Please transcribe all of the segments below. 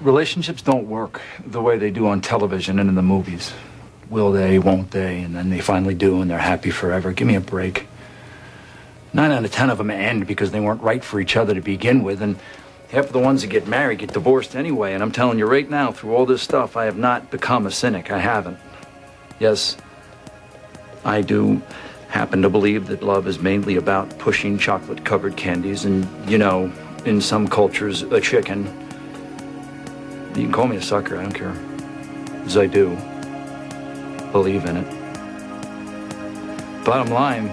relationships don't work the way they do on television and in the movies. Will they, won't they? And then they finally do and they're happy forever. Give me a break. Nine out of ten of them end because they weren't right for each other to begin with, and half of the ones that get married get divorced anyway. And I'm telling you right now, through all this stuff, I have not become a cynic. I haven't. Yes, I do happen to believe that love is mainly about pushing chocolate covered candies and, you know, in some cultures, a chicken. You can call me a sucker, I don't care. As I do. Believe in it. Bottom line,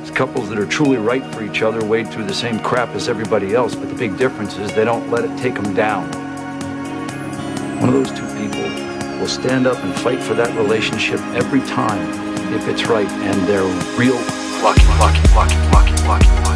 it's couples that are truly right for each other wade through the same crap as everybody else, but the big difference is they don't let it take them down. One of those two people will stand up and fight for that relationship every time if it's right, and they're real lucky, lucky, lucky, lucky, lucky,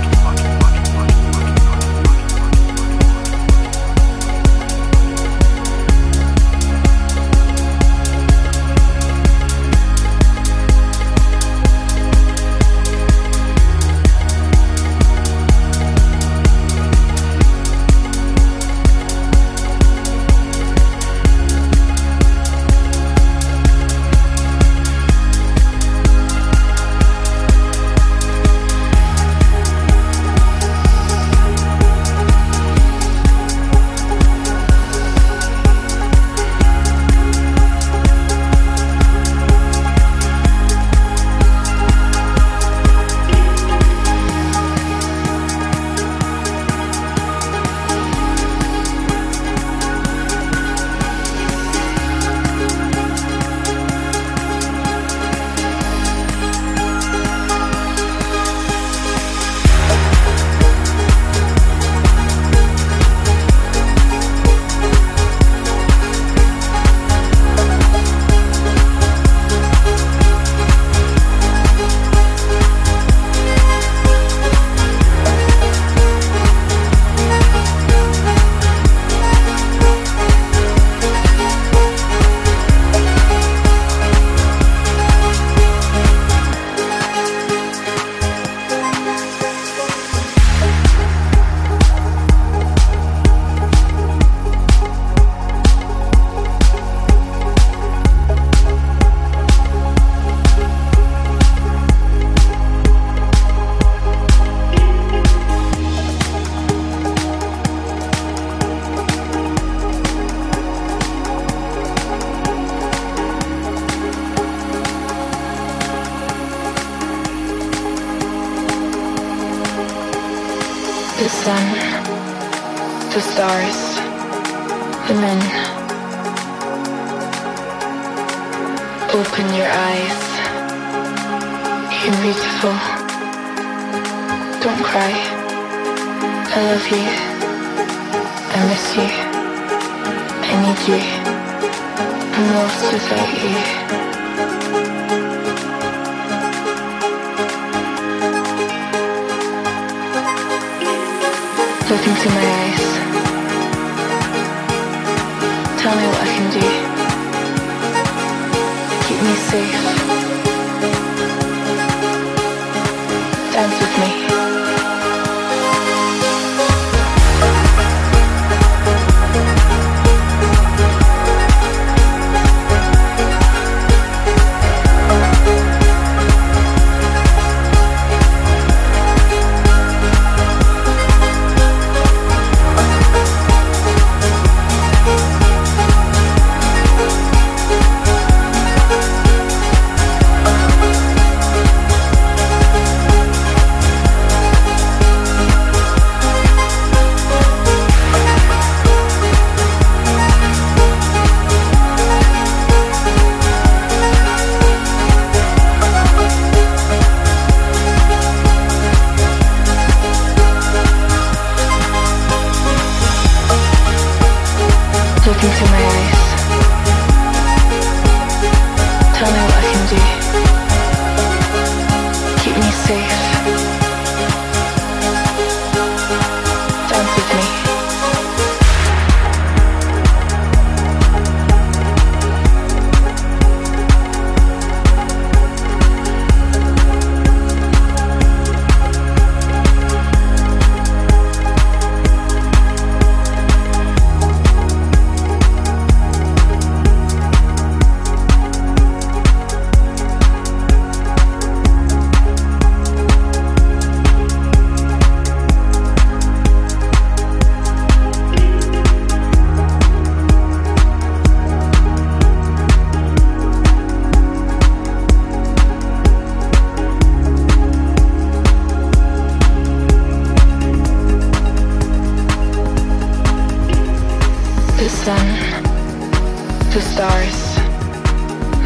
the stars,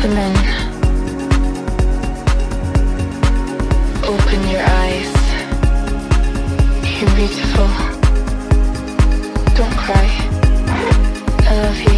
the moon. Open your eyes. You're beautiful. Don't cry. I love you.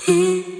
See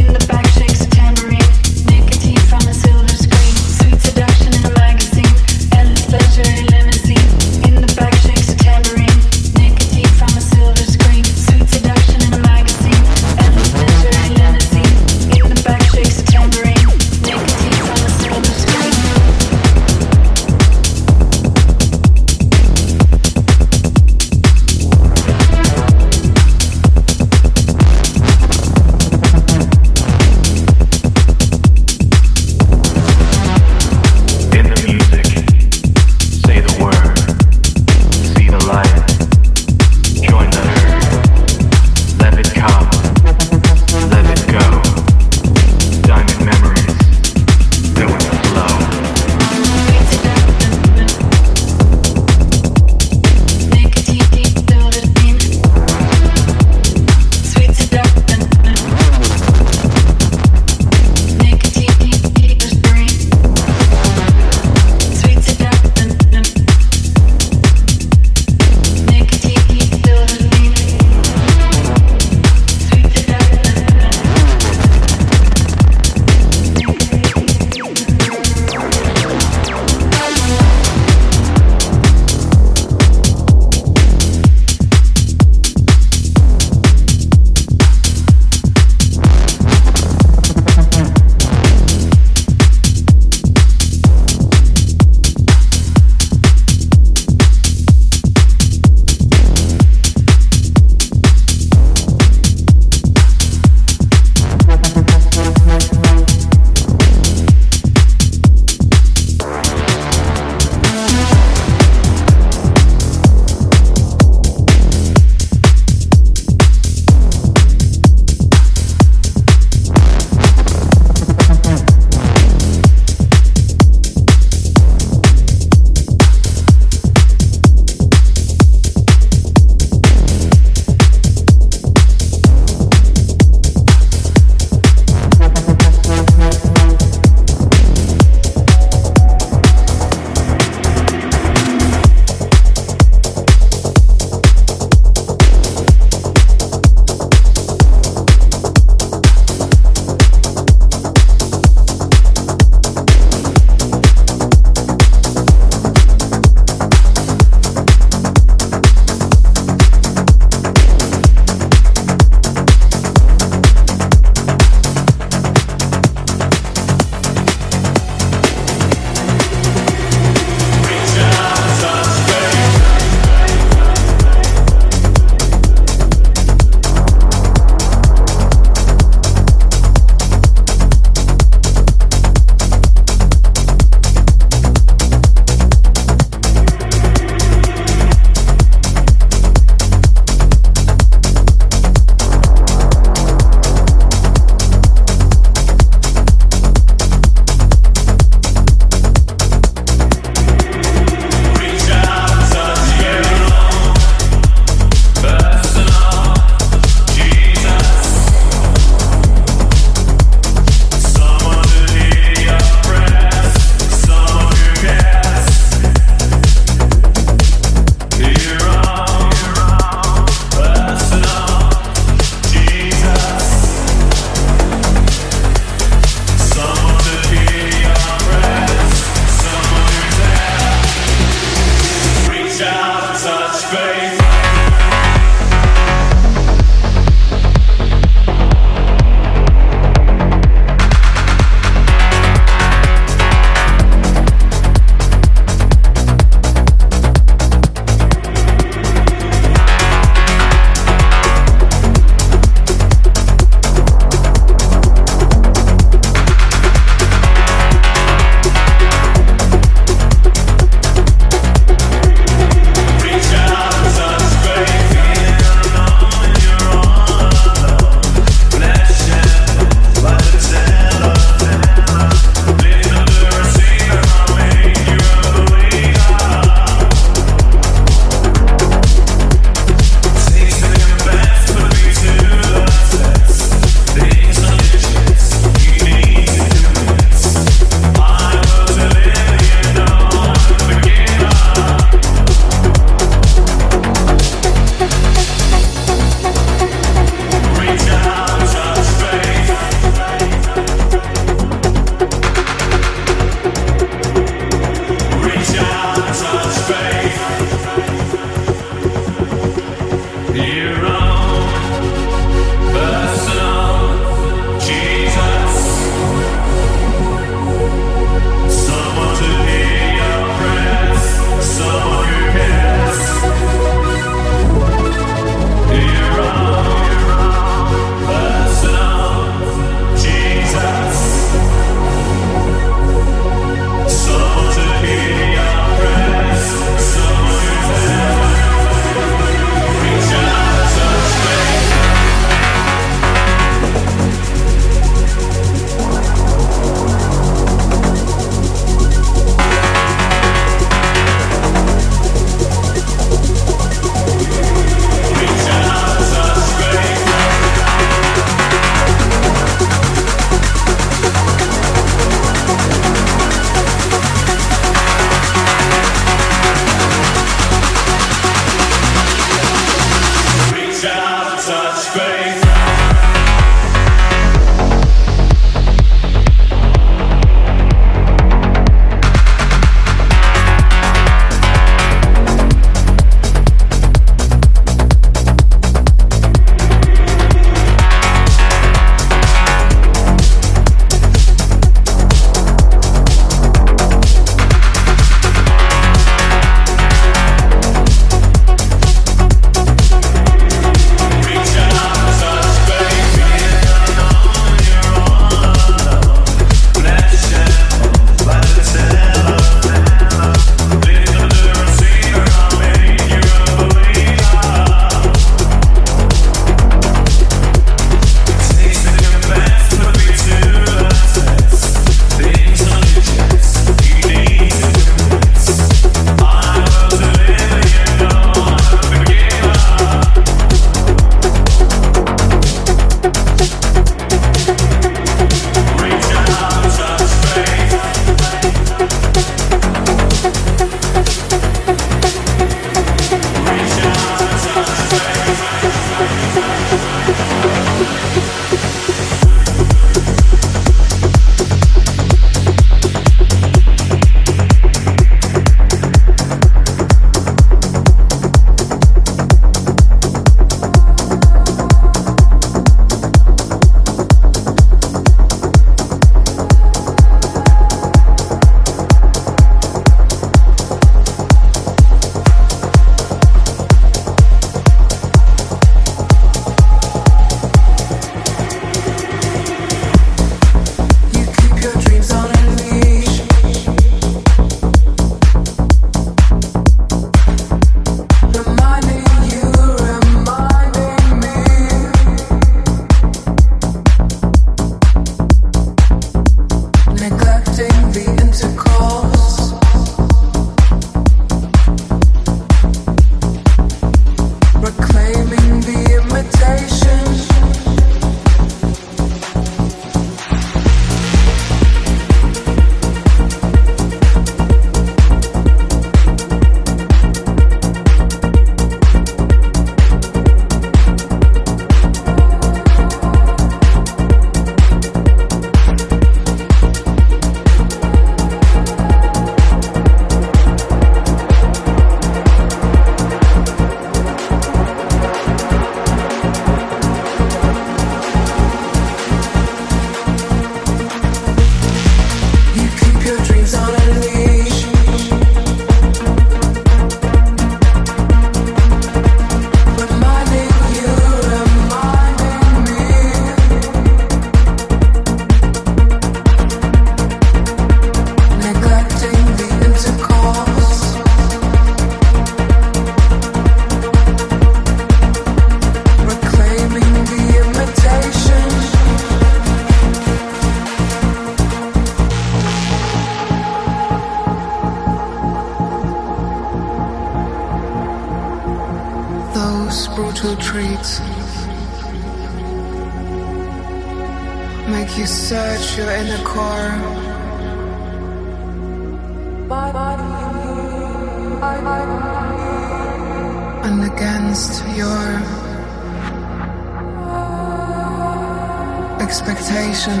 expectation.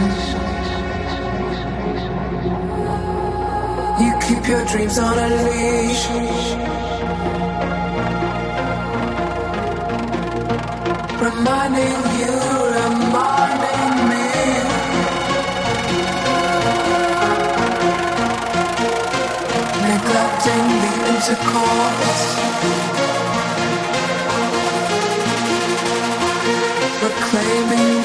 You keep your dreams on a leash. Reminding you, reminding me. Neglecting the intercourse. reclaiming.